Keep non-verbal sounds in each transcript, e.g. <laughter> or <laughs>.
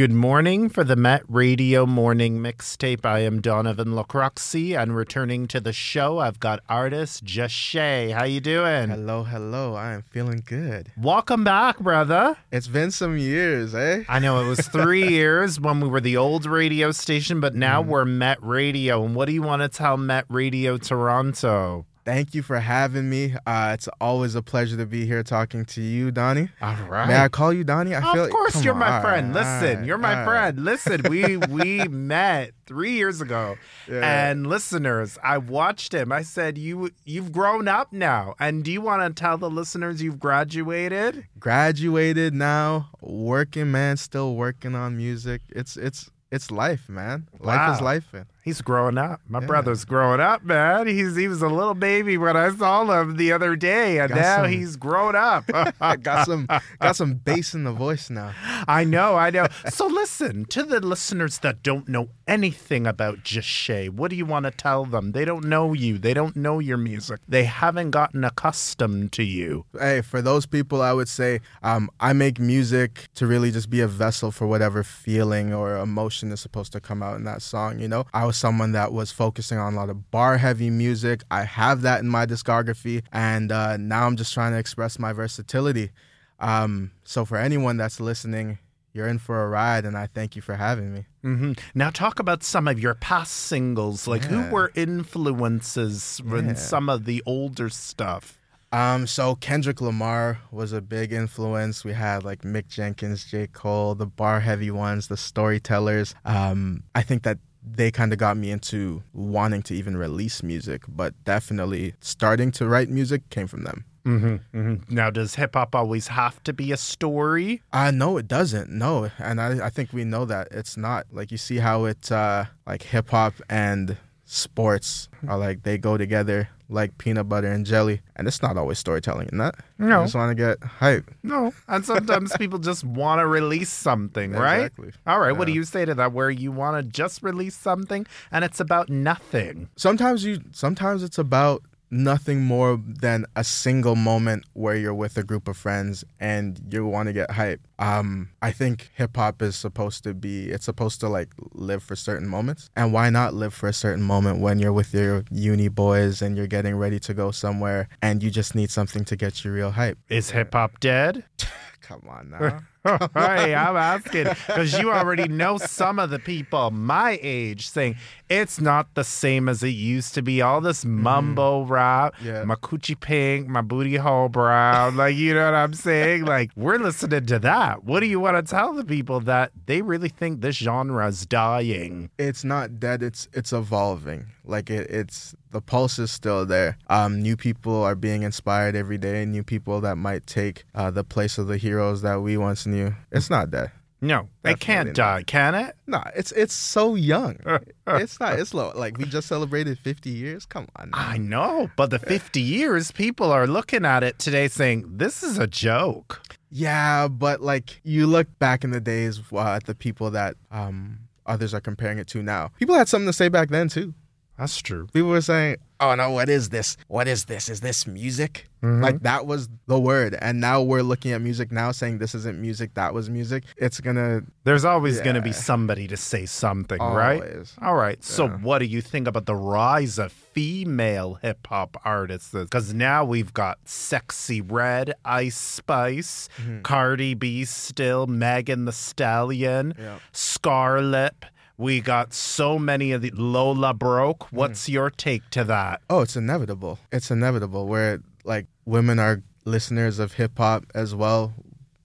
Good morning for the Met Radio Morning Mixtape. I am Donovan Lacroxi, and returning to the show, I've got artist Jashae. How you doing? Hello, hello. I am feeling good. Welcome back, brother. It's been some years, eh? I know it was three <laughs> years when we were the old radio station, but now we're Met Radio. And what do you want to tell Met Radio Toronto? Thank you for having me. Uh, it's always a pleasure to be here talking to you, Donnie. All right. May I call you Donnie? I feel of course, come you're on, my friend. right, Listen, all you're my right. friend. Listen, we <laughs> we met three years ago, Yeah. and listeners, I watched him. I said, "You you've grown up now, and do you want to tell the listeners you've graduated?" Graduated now, working man, still working on music. It's it's it's life, man. Life is life. man. He's growing up. My Yeah. brother's growing up, man. He's he was a little baby when I saw him the other day, and Got now some- he's grown up. <laughs> Got some got some bass in the voice now. <laughs> I know, I know. So listen to the listeners that don't know anything about Jashae What do you want to tell them? They don't know you. They don't know your music. They haven't gotten accustomed to you. Hey, for those people, I would say um, I make music to really just be a vessel for whatever feeling or emotion is supposed to come out in that song. You know, I was someone that was focusing on a lot of bar heavy music. I have that in my discography, and uh, now I'm just trying to express my versatility. Um, so for anyone that's listening, you're in for a ride, and I thank you for having me. hmm Now talk about some of your past singles. Like who were influences in Yeah. some of the older stuff? Um, so Kendrick Lamar was a big influence. We had like Mick Jenkins, J. Cole, the bar heavy ones, the storytellers. Um, I think that they kind of got me into wanting to even release music, but definitely starting to write music came from them. hmm hmm Now does hip hop always have to be a story? Uh no, it doesn't. No. And I, I think we know that it's not. Like you see how it uh like hip hop and sports are like they go together like peanut butter and jelly. And it's not always storytelling in that. No. I just want to get hype. No. And sometimes people just want to release something, right? Exactly. All right. What do you say to that? Where you want to just release something and it's about nothing? sometimes you sometimes it's about nothing more than a single moment where you're with a group of friends and you want to get hype. Um i think hip hop is supposed to be it's supposed to like live for certain moments. And why not live for a certain moment when you're with your uni boys and you're getting ready to go somewhere and you just need something to get you real hype? Is hip hop dead? <laughs> come on <laughs> now <laughs> hey, I'm asking because you already know some of the people my age saying it's not the same as it used to be. All this mumbo rap, Yeah. my coochie pink, my booty hole brown, <laughs> like you know what I'm saying? Like we're listening to that. What do you want to tell the people that they really think this genre is dying? it's not dead it's it's evolving like it, it's the pulse is still there um new people are being inspired every day new people that might take uh, the place of the heroes that we once knew it's not dead No, it can't Definitely die, can it? no it's it's so young <laughs> it's not it's low like we just celebrated 50 years come on now. I know, but the 50 years, people are looking at it today saying this is a joke. Yeah, but like you look back in the days uh, at the people that um others are comparing it to now. People had something to say back then too. That's true. People were saying, "Oh no, what is this? What is this? Is this music?" Mm-hmm. Like that was the word, and now we're looking at music now, saying this isn't music, that was music. It's gonna There's always going to be somebody to say something, right? always. All right. So, what do you think about the rise of female hip hop artists? Because now we've got Sexyy Red, Ice Spice, Mm-hmm. Cardi B, still Megan Thee Stallion, Yeah. Scarlett. We got so many of the Lola Brooke. Mm-hmm. What's your take to that? Oh, it's inevitable. It's inevitable. Where like women are listeners of hip hop as well.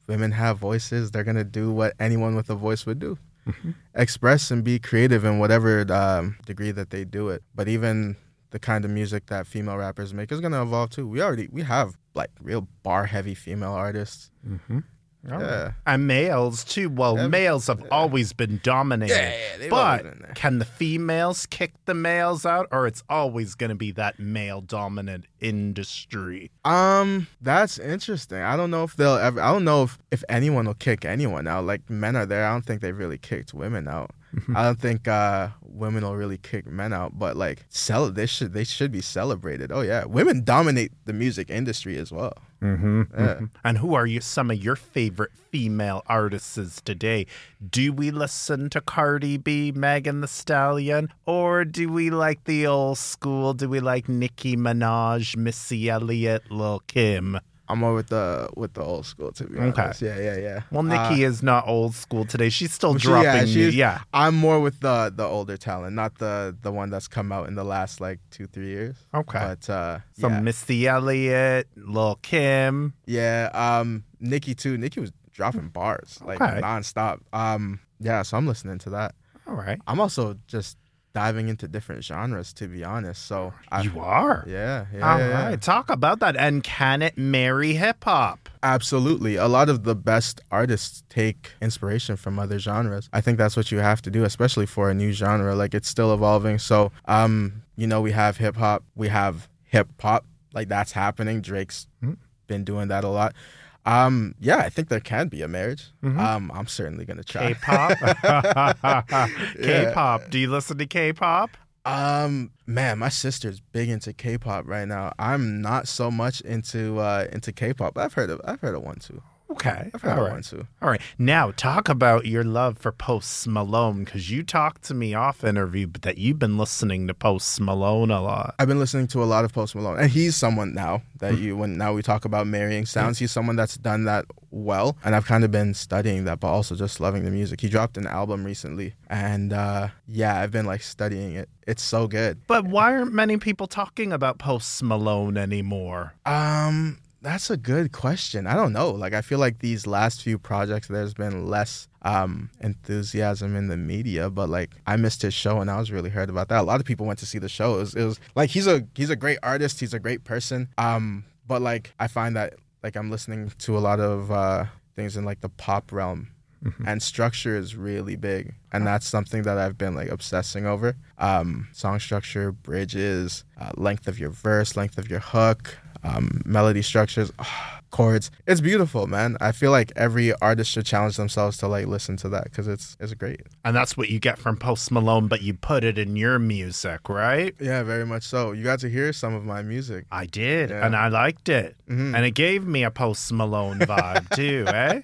Women have voices. They're gonna do what anyone with a voice would do. Express and be creative in whatever um, degree that they do it. But even the kind of music that female rappers make is gonna evolve too. We already we have like real bar heavy female artists. All right. Yeah. And males too. Well, Yeah, males have always been dominating. Yeah, yeah, but can the females kick the males out, or it's always going to be that male dominant industry? Um, that's interesting. I don't know if they'll ever. I don't know if if anyone will kick anyone out. Like men are there. I don't think they've really kicked women out. I don't think uh women will really kick men out. But like, cel- they should they should be celebrated. Oh yeah, women dominate the music industry as well. Mm-hmm, Yeah. And who are you? Some of your favorite female artists today? Do we listen to Cardi B, Megan Thee Stallion, or do we like the old school? Do we like Nicki Minaj, Missy Elliott, Lil Kim? I'm more with the with the old school to be Okay. honest. Yeah, yeah, yeah. Well, Uh, is not old school today. She's still she- dropping yeah, Yeah. I'm more with the the older talent, not the the one that's come out in the last like two three years. Okay. But uh, Some yeah, Missy Elliott, Lil Kim. yeah. Um, Nicki too. Nicki was dropping bars like Okay. nonstop. Um, yeah. So I'm listening to that. All right. I'm also just diving into different genres to be honest. So I, You are. yeah, yeah, All yeah, right. yeah. Talk about that. And can it marry hip hop? Absolutely. A lot of the best artists take inspiration from other genres. I think that's what you have to do, especially for a new genre. Like it's still evolving. So, um, you know, we have hip hop, we have hip hop. Like that's happening. Drake's Mhm. been doing that a lot. Um, yeah, I think there can be a marriage. Mhm. Um, I'm certainly gonna try. K-pop. <laughs> <laughs> K-pop. Do you listen to K-pop? Um, man, my sister's big into K-pop right now. I'm not so much into uh into K-pop. I've heard of I've heard of one too. Okay. I've All right. too. All right. Now talk about your love for Post Malone because you talked to me off interview, but that you've been listening to Post Malone a lot. I've been listening to a lot of Post Malone, and he's someone now that you when now we talk about marrying sounds. He's someone that's done that well, and I've kind of been studying that, but also just loving the music. He dropped an album recently, and uh, yeah, I've been like studying it. It's so good. But why aren't many people talking about Post Malone anymore? Um, that's a good question. I don't know. Like I feel like these last few projects, there's been less um enthusiasm in the media, but like I missed his show and I was really hurt about that. A lot of people went to see the show. It was, it was like he's a he's a great artist. He's a great person. Um, but like I find that like I'm listening to a lot of uh things in like the pop realm. And structure is really big, and that's something that I've been like obsessing over. Um, song structure, bridges, uh, length of your verse, length of your hook, um, melody structures, chords. It's beautiful, man. I feel like every artist should challenge themselves to like listen to that because it's it's great. And that's what you get from Post Malone, but you put it in your music, right? Yeah, very much so. You got to hear some of my music. I did, Yeah. and I liked it. Mhm. And it gave me a Post Malone vibe <laughs> too, eh?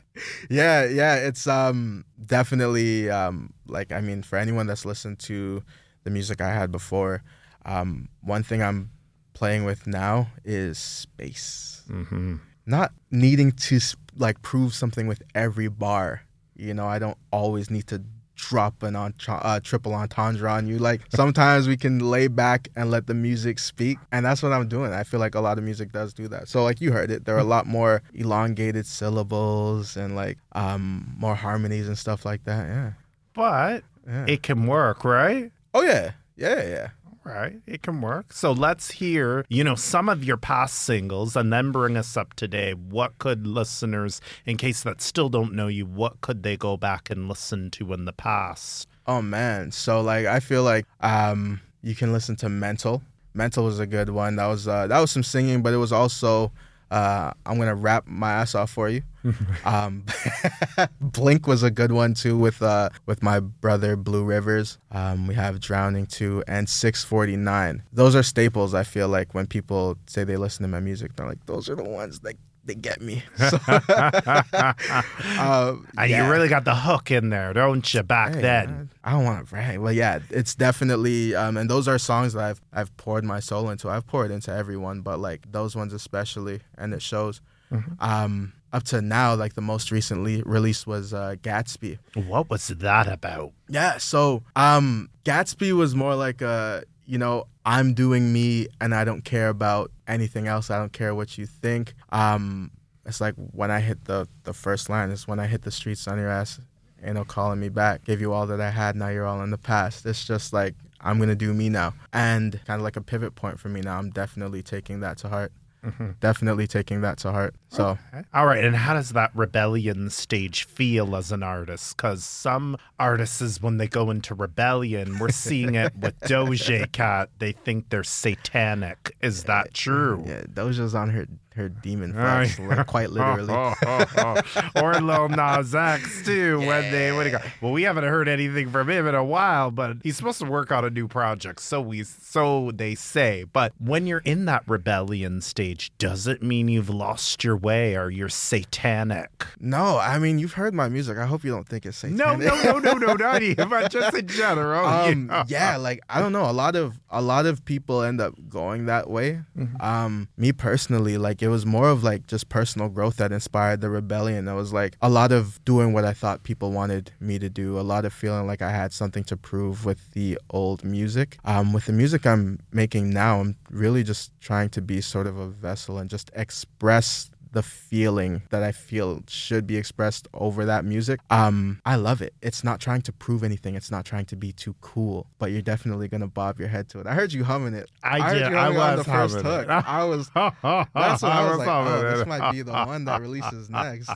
Yeah, yeah, it's um definitely um like I mean for anyone that's listened to the music I had before, um one thing I'm playing with now is space. Mm-hmm. Not needing to like prove something with every bar. You know, I don't always need to drop an on uh, triple entendre on you. Like <laughs> sometimes we can lay back and let the music speak, and that's what I'm doing. I feel like a lot of music does do that. So like you heard it, there are a lot more elongated syllables and like um more harmonies and stuff like that. Yeah. But Yeah. it can work, right? oh yeah. Yeah, yeah. Right, it can work. So let's hear, you know, some of your past singles and then bring us up today. What could listeners, in case that still don't know you, what could they go back and listen to in the past? Oh man. So like I feel like um you can listen to Mental. Mental was a good one. That was uh that was some singing, but it was also uh I'm gonna rap my ass off for you. <laughs> um <laughs> Blink was a good one too with uh with my brother Blue Rivers. Um we have Drowning too and 649. Those are staples I feel like when people say they listen to my music, they're like, those are the ones that they get me. <laughs> So, um, <laughs> And yeah. you really got the hook in there, don't you, back Hey, then? I don't want to brag. Well, yeah, it's definitely, um, and those are songs that I've I've poured my soul into. I've poured into everyone, but like those ones especially, and it shows. Mm-hmm. Um, up to now, like the most recently released was uh, Gatsby. What was that about? Yeah, so um, Gatsby was more like a, you know, I'm doing me, and I don't care about anything else. I don't care what you think. Um, it's like when I hit the the first line. It's when I hit the streets on your ass. Ain't no calling me back. Gave you all that I had. Now you're all in the past. It's just like I'm gonna do me now, and kind of like a pivot point for me now. I'm definitely taking that to heart. Mm-hmm. Definitely taking that to heart. So All right, and how does that rebellion stage feel as an artist? Because some artists, when they go into rebellion, we're seeing it with <laughs> Doja Cat. They think they're satanic. Is that true? yeah, Doja's on her her demon flex, like, quite literally. <laughs> or Lil Nas X too. When they when he go, well, we haven't heard anything from him in a while, but he's supposed to work on a new project. So we so they say. But when you're in that rebellion stage, does it mean you've lost your way or you're satanic? No, I mean you've heard my music. I hope you don't think it's satanic. No, no, no, no, no, not <laughs> but just in general. um, yeah. yeah, like I don't know. A lot of a lot of people end up going that way. Mm-hmm. Um, me personally, like it was more of like just personal growth that inspired the rebellion. It was like a lot of doing what I thought people wanted me to do. A lot of feeling like I had something to prove with the old music. Um, with the music I'm making now, I'm really just trying to be sort of a vessel and just express the feeling that I feel should be expressed over that music. Um, I love it. It's not trying to prove anything. It's not trying to be too cool, but you're definitely gonna bob your head to it. I heard you humming it. I heard did. you I humming on the was first humming hook. I was. <laughs> That's when I was like, oh, this might be the one that releases <laughs> next.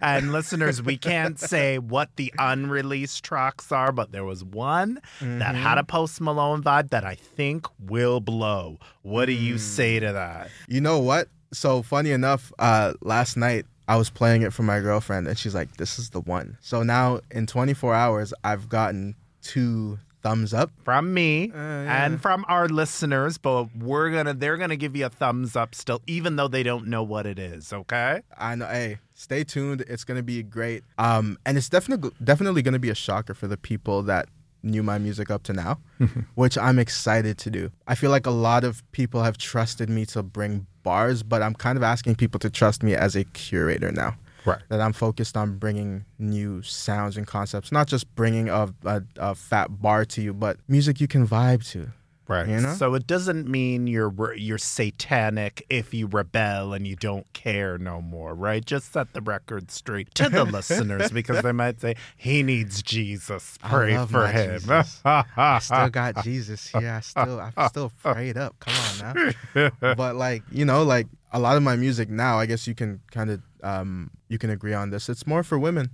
and listeners, we can't <laughs> say what the unreleased tracks are, but there was one that had a Post Malone vibe that I think will blow. What do you say to that? You know what? So funny enough, uh, last night I was playing it for my girlfriend, and she's like, "This is the one." So now in 24 hours, I've gotten two thumbs up. From me yeah. and from our listeners, but we're gonna they're gonna give you a thumbs up still, even though they don't know what it is, okay? I know. Hey, stay tuned. It's gonna be great. Um, and it's definitely definitely gonna be a shocker for the people that knew my music up to now, mm-hmm. which I'm excited to do. I feel like a lot of people have trusted me to bring bars, but I'm kind of asking people to trust me as a curator now. Right. That I'm focused on bringing new sounds and concepts, not just bringing a, a, a fat bar to you, but music you can vibe to. Right. You know? So it doesn't mean you're you're satanic if you rebel and you don't care no more, right? Just set the record straight to the <laughs> listeners because they might say he needs Jesus. Pray for him. I still got Jesus here. I still I'm still prayed up. Come on now. <laughs> But like, you know, like a lot of my music now, I guess you can kind of um you can agree on this. It's more for women.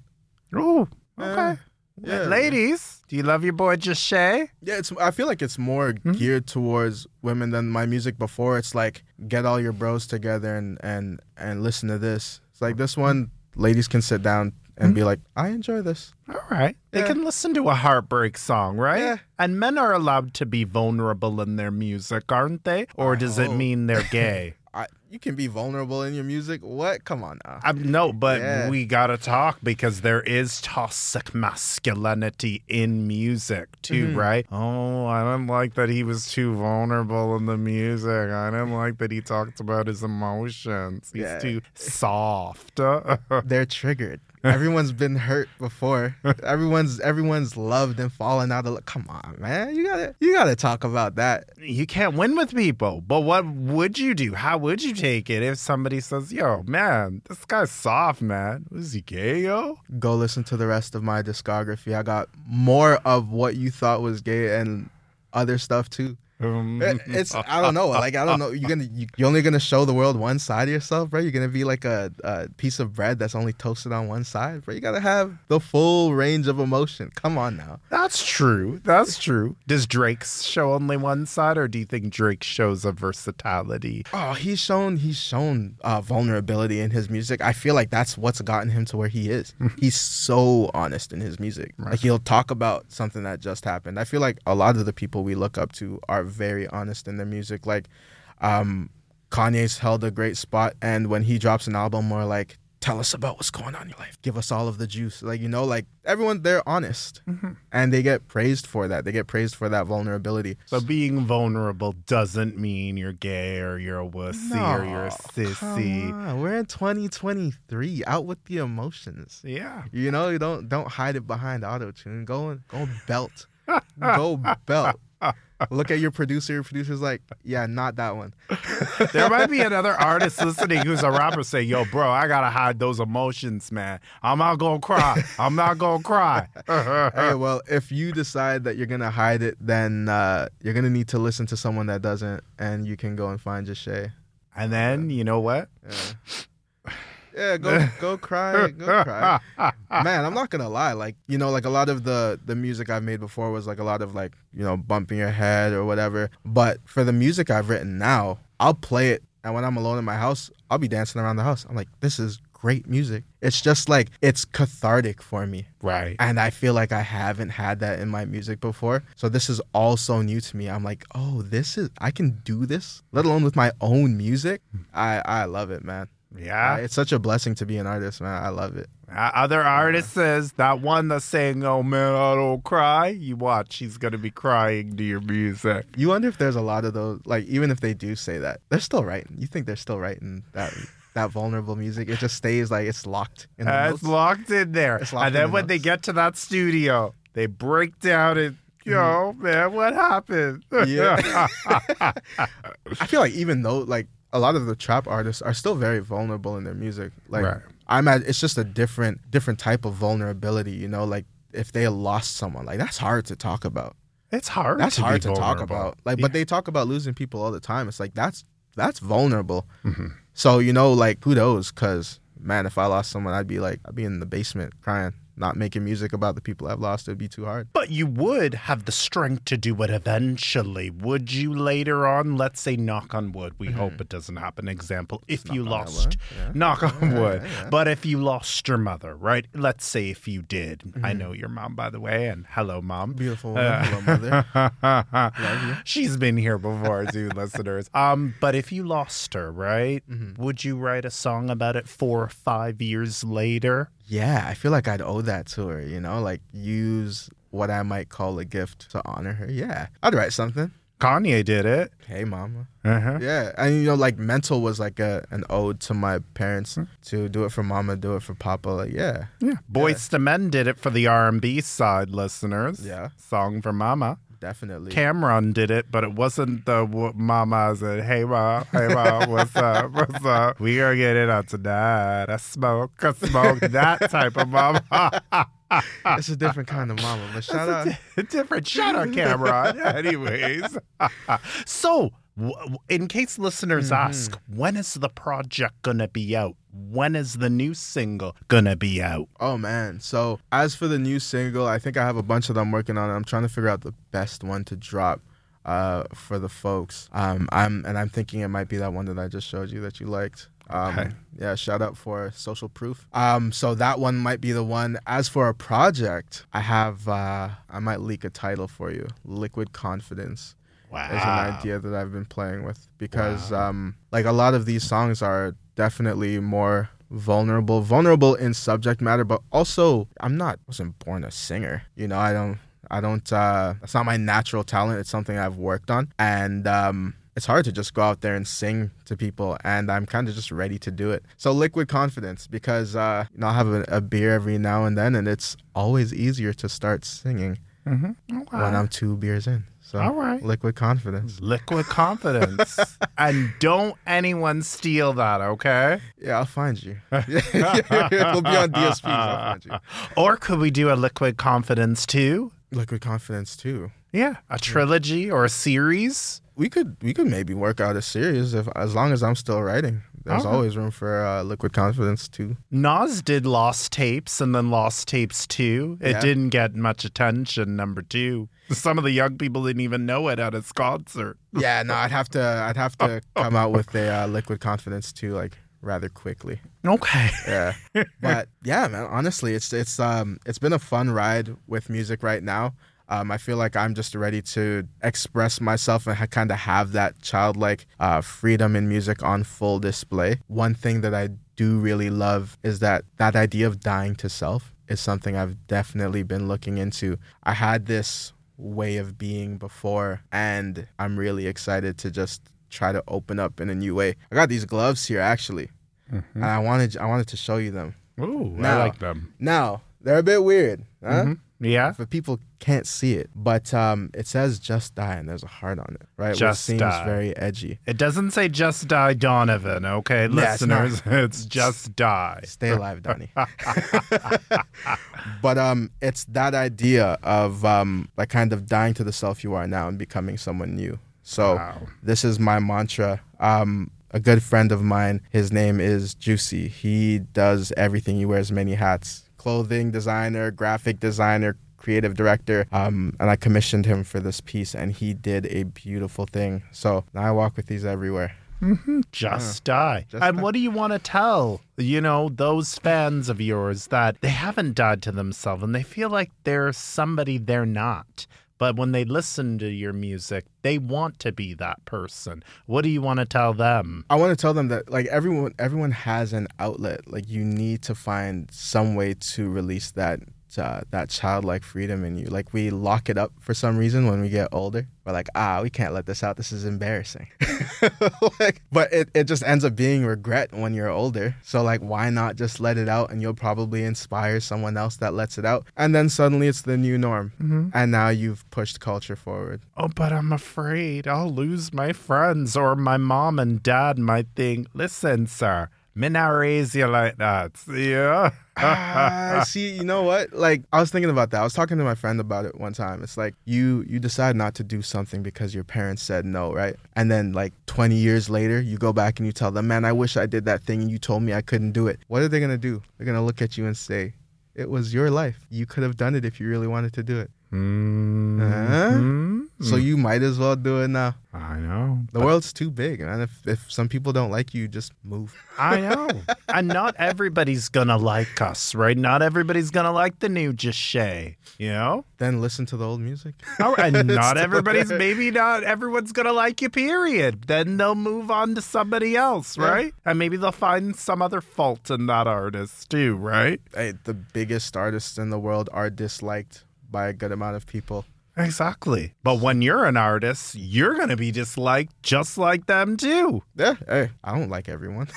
oh, okay. Yeah. Ladies, do you love your boy Jashae? Yeah, it's I feel like it's more mm-hmm. geared towards women than my music before. It's like get all your bros together and and and listen to this. It's like this one ladies can sit down and be mm-hmm. like, "I enjoy this." All right. They can listen to a heartbreak song, right? Yeah. And men are allowed to be vulnerable in their music, aren't they? Or does it Oh. mean they're gay? <laughs> I, you can be vulnerable in your music. What? Come on now. I, no, but Yeah. we gotta talk because there is toxic masculinity in music too, Mm-hmm. right? Oh, I didn't like that he was too vulnerable in the music. I didn't like that he talked about his emotions. He's Yeah. too soft. <laughs> They're triggered. Everyone's been hurt before. everyone's everyone's loved and fallen out of. Come on, man. You gotta you gotta talk about that. you can't win with people. But what would you do? How would you take it if somebody says, "Yo, man, this guy's soft, man. Was he gay, yo?" Go listen to the rest of my discography. I got more of what you thought was gay and other stuff too. It- It's I don't know. Like I don't know. You're gonna you, you're only gonna show the world one side of yourself, bro. You're gonna be like a, a piece of bread that's only toasted on one side, bro. You gotta have the full range of emotion. Come on now. That's true. That's true. Does Drake show only one side, or do you think Drake shows a versatility? Oh, he's shown he's shown uh, vulnerability in his music. I feel like that's what's gotten him to where he is. <laughs> he's so honest in his music. Like he'll talk about something that just happened. I feel like a lot of the people we look up to are very honest in their music. Like um, Kanye's held a great spot, and when he drops an album, more like tell us about what's going on in your life. Give us all of the juice. Like you know, like everyone they're honest, and they get praised for that. They get praised for that vulnerability. So being vulnerable doesn't mean you're gay or you're a wussy or you're a sissy. Come on, We're in 2023. Out with the emotions. Yeah. You know, you don't don't hide it behind auto tune. Go go belt. <laughs> go belt. Look at your producer. Your producer's like, yeah, not that one. <laughs> There might be another artist listening who's a rapper say, "Yo, bro, I gotta hide those emotions, man. I'm not gonna cry. I'm not gonna cry." <laughs> hey, well, if you decide that you're gonna hide it, then uh, you're gonna need to listen to someone that doesn't, and you can go and find Jashae. and then you know what? Yeah, go go cry, go cry. <laughs> <laughs> Man, I'm not gonna lie. Like you know, like a lot of the the music I've made before was like a lot of like you know bumping your head or whatever. But for the music I've written now, I'll play it And when I'm alone in my house, I'll be dancing around the house. I'm like, this is great music. It's just like it's cathartic for me. Right. And I feel like I haven't had that in my music before. So this is all so new to me. I'm like, oh, this is I can do this, let alone with my own music. Hmm. I I love it, man. Yeah. It's such a blessing to be an artist, man. I love it. Uh, other artists says that one that's saying, "Oh man, I don't cry." You watch, he's gonna be crying to your music. You wonder if there's a lot of those, like even if they do say that, they're still writing. You think they're still writing that that vulnerable music? It just stays like it's locked in the Uh, notes. it's locked in there, locked and in then the when they get to that studio, they break down it. Yo, man, what happened? Yeah. <laughs> <laughs> I feel like even though like a lot of the trap artists are still very vulnerable in their music. Like Right. I'm at it's just a different different type of vulnerability, you know, like if they lost someone, like that's hard to talk about. it's hard. That's to hard to talk about. Like Yeah. but they talk about losing people all the time. It's like that's that's vulnerable. Mm-hmm. So, you know, like kudos cuz man, if I lost someone, I'd be like I'd be in the basement crying, not making music about the people I've lost. It'd be too hard. But you would have the strength to do it eventually. Would you later on? Let's say, knock on wood. We hope it doesn't happen. Example, if you Mm-hmm. Lost, yeah. knock on Yeah, wood. yeah. But if you lost your mother, right? Let's say if you did. Mm-hmm. I know your mom, by the way, and hello, mom. Beautiful Uh, hello mother. <laughs> Love you. She's been here before, too, <laughs> listeners. Um, but if you lost her, right? Mm-hmm. Would you write a song about it four or five years later? Yeah, I feel like I'd owe that to her, you know, like use what I might call a gift to honor her. Yeah, I'd write something. Kanye did it. Hey, mama. Uh-huh. Yeah, and you know, like mental was like a an ode to my parents to do it for mama, do it for papa. Like, yeah, Yeah. Boyz II Men did it for the R&B side, listeners. Yeah. Song for Mama. Definitely. Cam'ron did it, but it wasn't the w- Mama said, "Hey ma, hey ma, what's up, what's up? We are getting out tonight. I smoke, I smoke." that type of Mama. <laughs> it's a different kind of mama. But shout out. Different. Shout out, Cam'ron. <laughs> Anyways, <laughs> so in case listeners Mm-hmm. ask, when is the project gonna be out? When is the new single gonna be out? Oh man. So as for the new single, I think I have a bunch of them working on. I'm trying to figure out the best one to drop uh, for the folks. Um, I'm and I'm thinking it might be that one that I just showed you that you liked. Um, Okay. Yeah, shout out for social proof. Um, so that one might be the one. As for a project, I have uh, I might leak a title for you. Liquid Confidence Wow. is an idea that I've been playing with because um like a lot of these songs are definitely more vulnerable vulnerable in subject matter but also I'm not wasn't born a singer you know? I don't I don't uh that's not my natural talent. It's something I've worked on. And um it's hard to just go out there and sing to people and i'm kind of just ready to do it. So liquid confidence because uh you know i'll have a, a beer every now and then and it's always easier to start singing when i'm two beers in so All right. liquid confidence Liquid confidence. <laughs> and don't anyone steal that, okay? yeah i'll find you <laughs> we'll be on dsps i'll find you Or could we do a liquid confidence too? liquid confidence too Yeah, a trilogy or a series. we could we could maybe work out a series if as long as i'm still writing there's Alright. always room for uh, liquid confidence too Nas did Lost Tapes and then Lost Tapes 2. It Yeah. didn't get much attention, number two. Some of the young people didn't even know it at his concert. yeah no i'd have to i'd have to <laughs> come out with a uh, liquid confidence too like rather quickly Okay. yeah <laughs> but yeah man honestly it's it's um it's been a fun ride with music right now um, I feel like I'm just ready to express myself and ha- kind of have that childlike uh, freedom in music on full display. One thing that I do really love is that that idea of dying to self is something I've definitely been looking into. I had this way of being before, and I'm really excited to just try to open up in a new way. I got these gloves here actually, mm-hmm. and I wanted I wanted to show you them. Ooh, I like them. Now they're a bit weird, huh? Mm-hmm. Yeah. But people can't see it. But um, it says "just die" and there's a heart on it, right? Just Which seems Die. very edgy. It doesn't say just die Donovan, okay, Yeah, it's listeners? <laughs> It's, just die. Stay alive, Donnie. <laughs> but um, it's that idea of um, like kind of dying to the self you are now and becoming someone new. So Wow. this is my mantra. Um, a good friend of mine, his name is Juicy. He does everything. He wears many hats: clothing designer, graphic designer, creative director. Um, and I commissioned him for this piece, and he did a beautiful thing. So now I walk with these everywhere. Just die. just and die. what do you want to tell, you know, those fans of yours that they haven't died to themselves and they feel like they're somebody they're not? But when they listen to your music, they want to be that person. What do you want to tell them? I want to tell them that like everyone everyone has an outlet. Like you need to find some way to release that uh, that childlike freedom in you. Like we lock it up for some reason when we get older. We're like, ah, we can't let this out. This is embarrassing. <laughs> like, but it, it just ends up being regret when you're older. So like, why not just let it out and you'll probably inspire someone else that lets it out. And then suddenly it's the new norm. And now you've pushed culture forward. Oh, but I'm afraid I'll lose my friends or my mom and dad might think, listen, sir, me not raise you like that. <laughs> Yeah. Ah, <laughs> see, you know what? Like I was thinking about that. I was talking to my friend about it one time. It's like you you decide not to do something because your parents said no, right? And then like 20 years later, you go back and you tell them, "Man, I wish I did that thing and you told me I couldn't do it." What are they going to do? They're going to look at you and say, "It was your life. You could have done it if you really wanted to do it." Mhm. So you might as well do it now. I know. The world's too big, and if if some people don't like you, just move. <laughs> I know. and not everybody's gonna like us, right? Not everybody's gonna like the new Shay, you know? Then listen to the old music. Oh, and <laughs> not everybody's maybe not everyone's gonna like you, period. Then they'll move on to somebody else, Yeah. right? And maybe they'll find some other fault in that artist too, right? hey, the biggest artists in the world are disliked by a good amount of people. Exactly. But when you're an artist, you're gonna be disliked just like them too. Yeah, hey, I don't like everyone.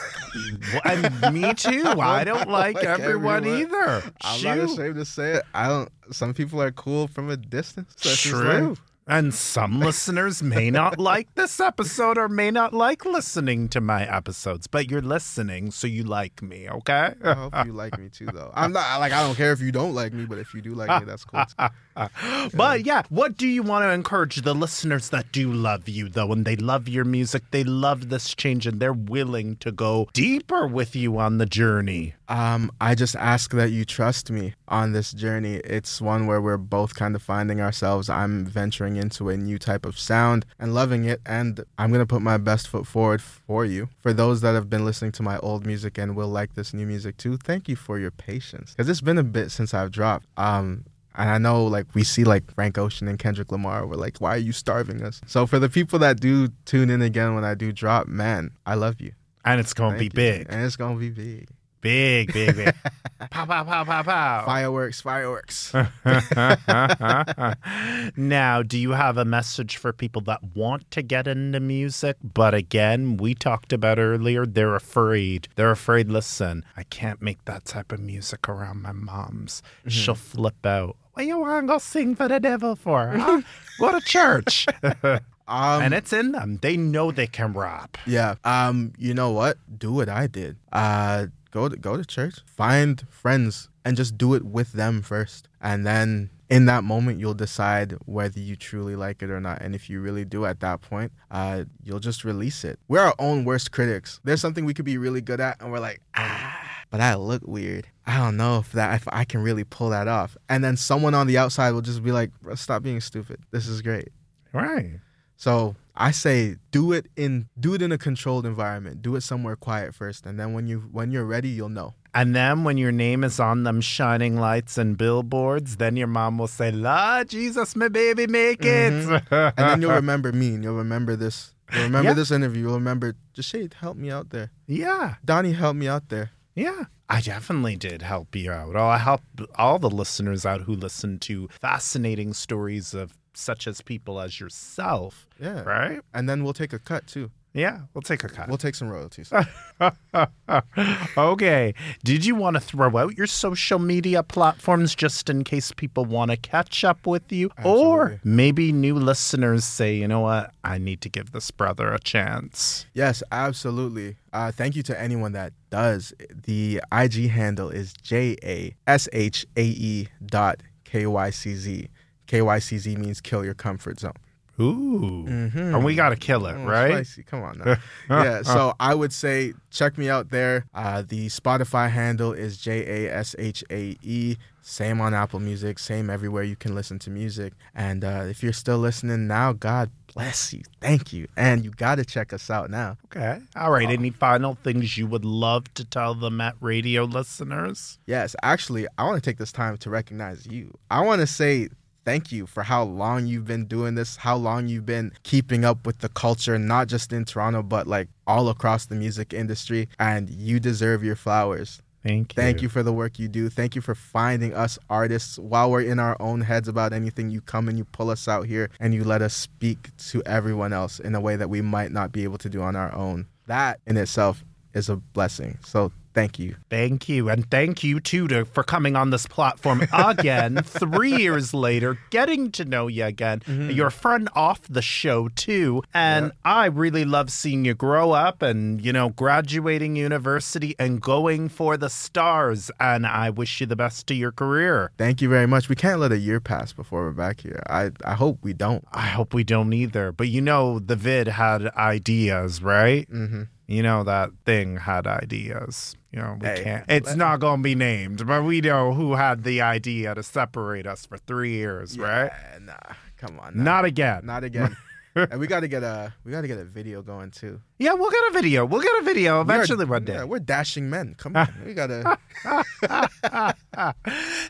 And me too. <laughs> I don't like, like everyone, everyone. either. I'm not ashamed to say it. I don't. Some people are cool from a distance. That's True. And some listeners may not like this episode or may not like listening to my episodes, but you're listening, so you like me, okay? I hope you like me too, though. I'm not like I don't care if you don't like me, but if you do like me, that's cool. <laughs> But yeah, what do you want to encourage the listeners that do love you, though, and they love your music, they love this change, and they're willing to go deeper with you on the journey? Um, I just ask that you trust me on this journey. It's one where we're both kind of finding ourselves. I'm venturing into a new type of sound and loving it, and I'm gonna put my best foot forward for you. For those that have been listening to my old music and will like this new music too, thank you for your patience because it's been a bit since I've dropped. Um, and I know, like, we see, like, Frank Ocean and Kendrick Lamar. We're like, why are you starving us? So, for the people that do tune in again when I do drop, man, I love you. And it's going to be you. big. And it's going to be big. Big, big, big. <laughs> pow, pow, pow, pow, pow. Fireworks, fireworks. <laughs> now, do you have a message for people that want to get into music? But again, we talked about earlier, they're afraid. They're afraid, listen, I can't make that type of music around my mom's. Mm-hmm. She'll flip out. What you want to go sing for the devil for? Huh? <laughs> go to church. <laughs> Um, and it's in them. They know they can rap. yeah. Um, you know what? Do what I did. Uh, go to go to church. Find friends and just do it with them first, and then in that moment you'll decide whether you truly like it or not. And if you really do, at that point, uh, you'll just release it. We're our own worst critics. There's something we could be really good at, and we're like, ah. But I look weird. I don't know if that if I can really pull that off. And then someone on the outside will just be like, "Stop being stupid. This is great." Right. So I say do it in do it in a controlled environment. Do it somewhere quiet first, and then when you when you're ready, you'll know. And then when your name is on them shining lights and billboards, then your mom will say, Lord Jesus, my baby, make mm-hmm. it. And then you'll remember me, and you'll remember this. You'll remember Yeah. this interview. You'll remember Jashae, help me out there. yeah. Donnie, help me out there. Yeah, I definitely did help you out. I helped all the listeners out who listen to fascinating stories of such as people as yourself, Yeah. right? And then we'll take a cut too. Yeah, we'll take a cut. We'll take some royalties. <laughs> okay. Did you want to throw out your social media platforms just in case people want to catch up with you? Or maybe new listeners say, you know what? I need to give this brother a chance. yes, absolutely. Uh, thank you to anyone that does. The IG handle is J A S H A E dot K Y C Z. K Y C Z means kill your comfort zone. Ooh. Mhm. And we got to kill it, Oh, right? Spicy. Come on now. <laughs> yeah. So I would say check me out there. Uh, the Spotify handle is J A S H A E Same on Apple Music, same everywhere you can listen to music. And uh, if you're still listening now, God bless you. Thank you. And you got to check us out now. Okay. All right. Any final things you would love to tell the Met Radio listeners? Yes, actually, I want to take this time to recognize you. I want to say thank you for how long you've been doing this, how long you've been keeping up with the culture, not just in Toronto, but like all across the music industry. And you deserve your flowers. Thank you. Thank you for the work you do. Thank you for finding us artists while we're in our own heads about anything. You come and you pull us out here and you let us speak to everyone else in a way that we might not be able to do on our own. That in itself is a blessing. So thank you. Thank you. And thank you, too, to, for coming on this platform again, <laughs> three years later, getting to know you again. You're a friend off the show, too. And I really love seeing you grow up and, you know, graduating university and going for the stars. And I wish you the best to your career. Thank you very much. We can't let a year pass before we're back here. I, I hope we don't. I hope we don't either. But you know, the vid had ideas, right? Mm-hmm. You know, that thing had ideas. You know, we Hey, can't, it's let- not going to be named, but we know who had the idea to separate us for three years, right? Nah, come on. Nah. Not again. Not again. <laughs> and we got to get a we got to get a video going too. Yeah, we'll get a video. We'll get a video We are- eventually one day. Yeah, we're dashing men. Come <laughs> on, we gotta. <laughs>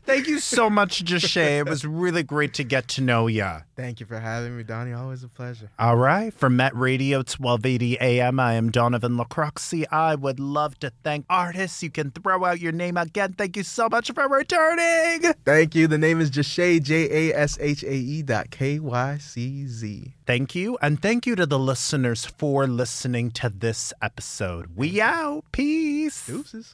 Thank you so much, Jashae. It was really great to get to know ya. Thank you for having me, Donnie. Always a pleasure. All right. From Met Radio 1280 AM, I am Donovan Lacroxi. I would love to thank artists. You can throw out your name again. Thank you so much for returning. Thank you. The name is Jashae J A S H A E dot K Y C Z. Thank you. And thank you to the listeners for listening to this episode. We out. Peace. Deuces.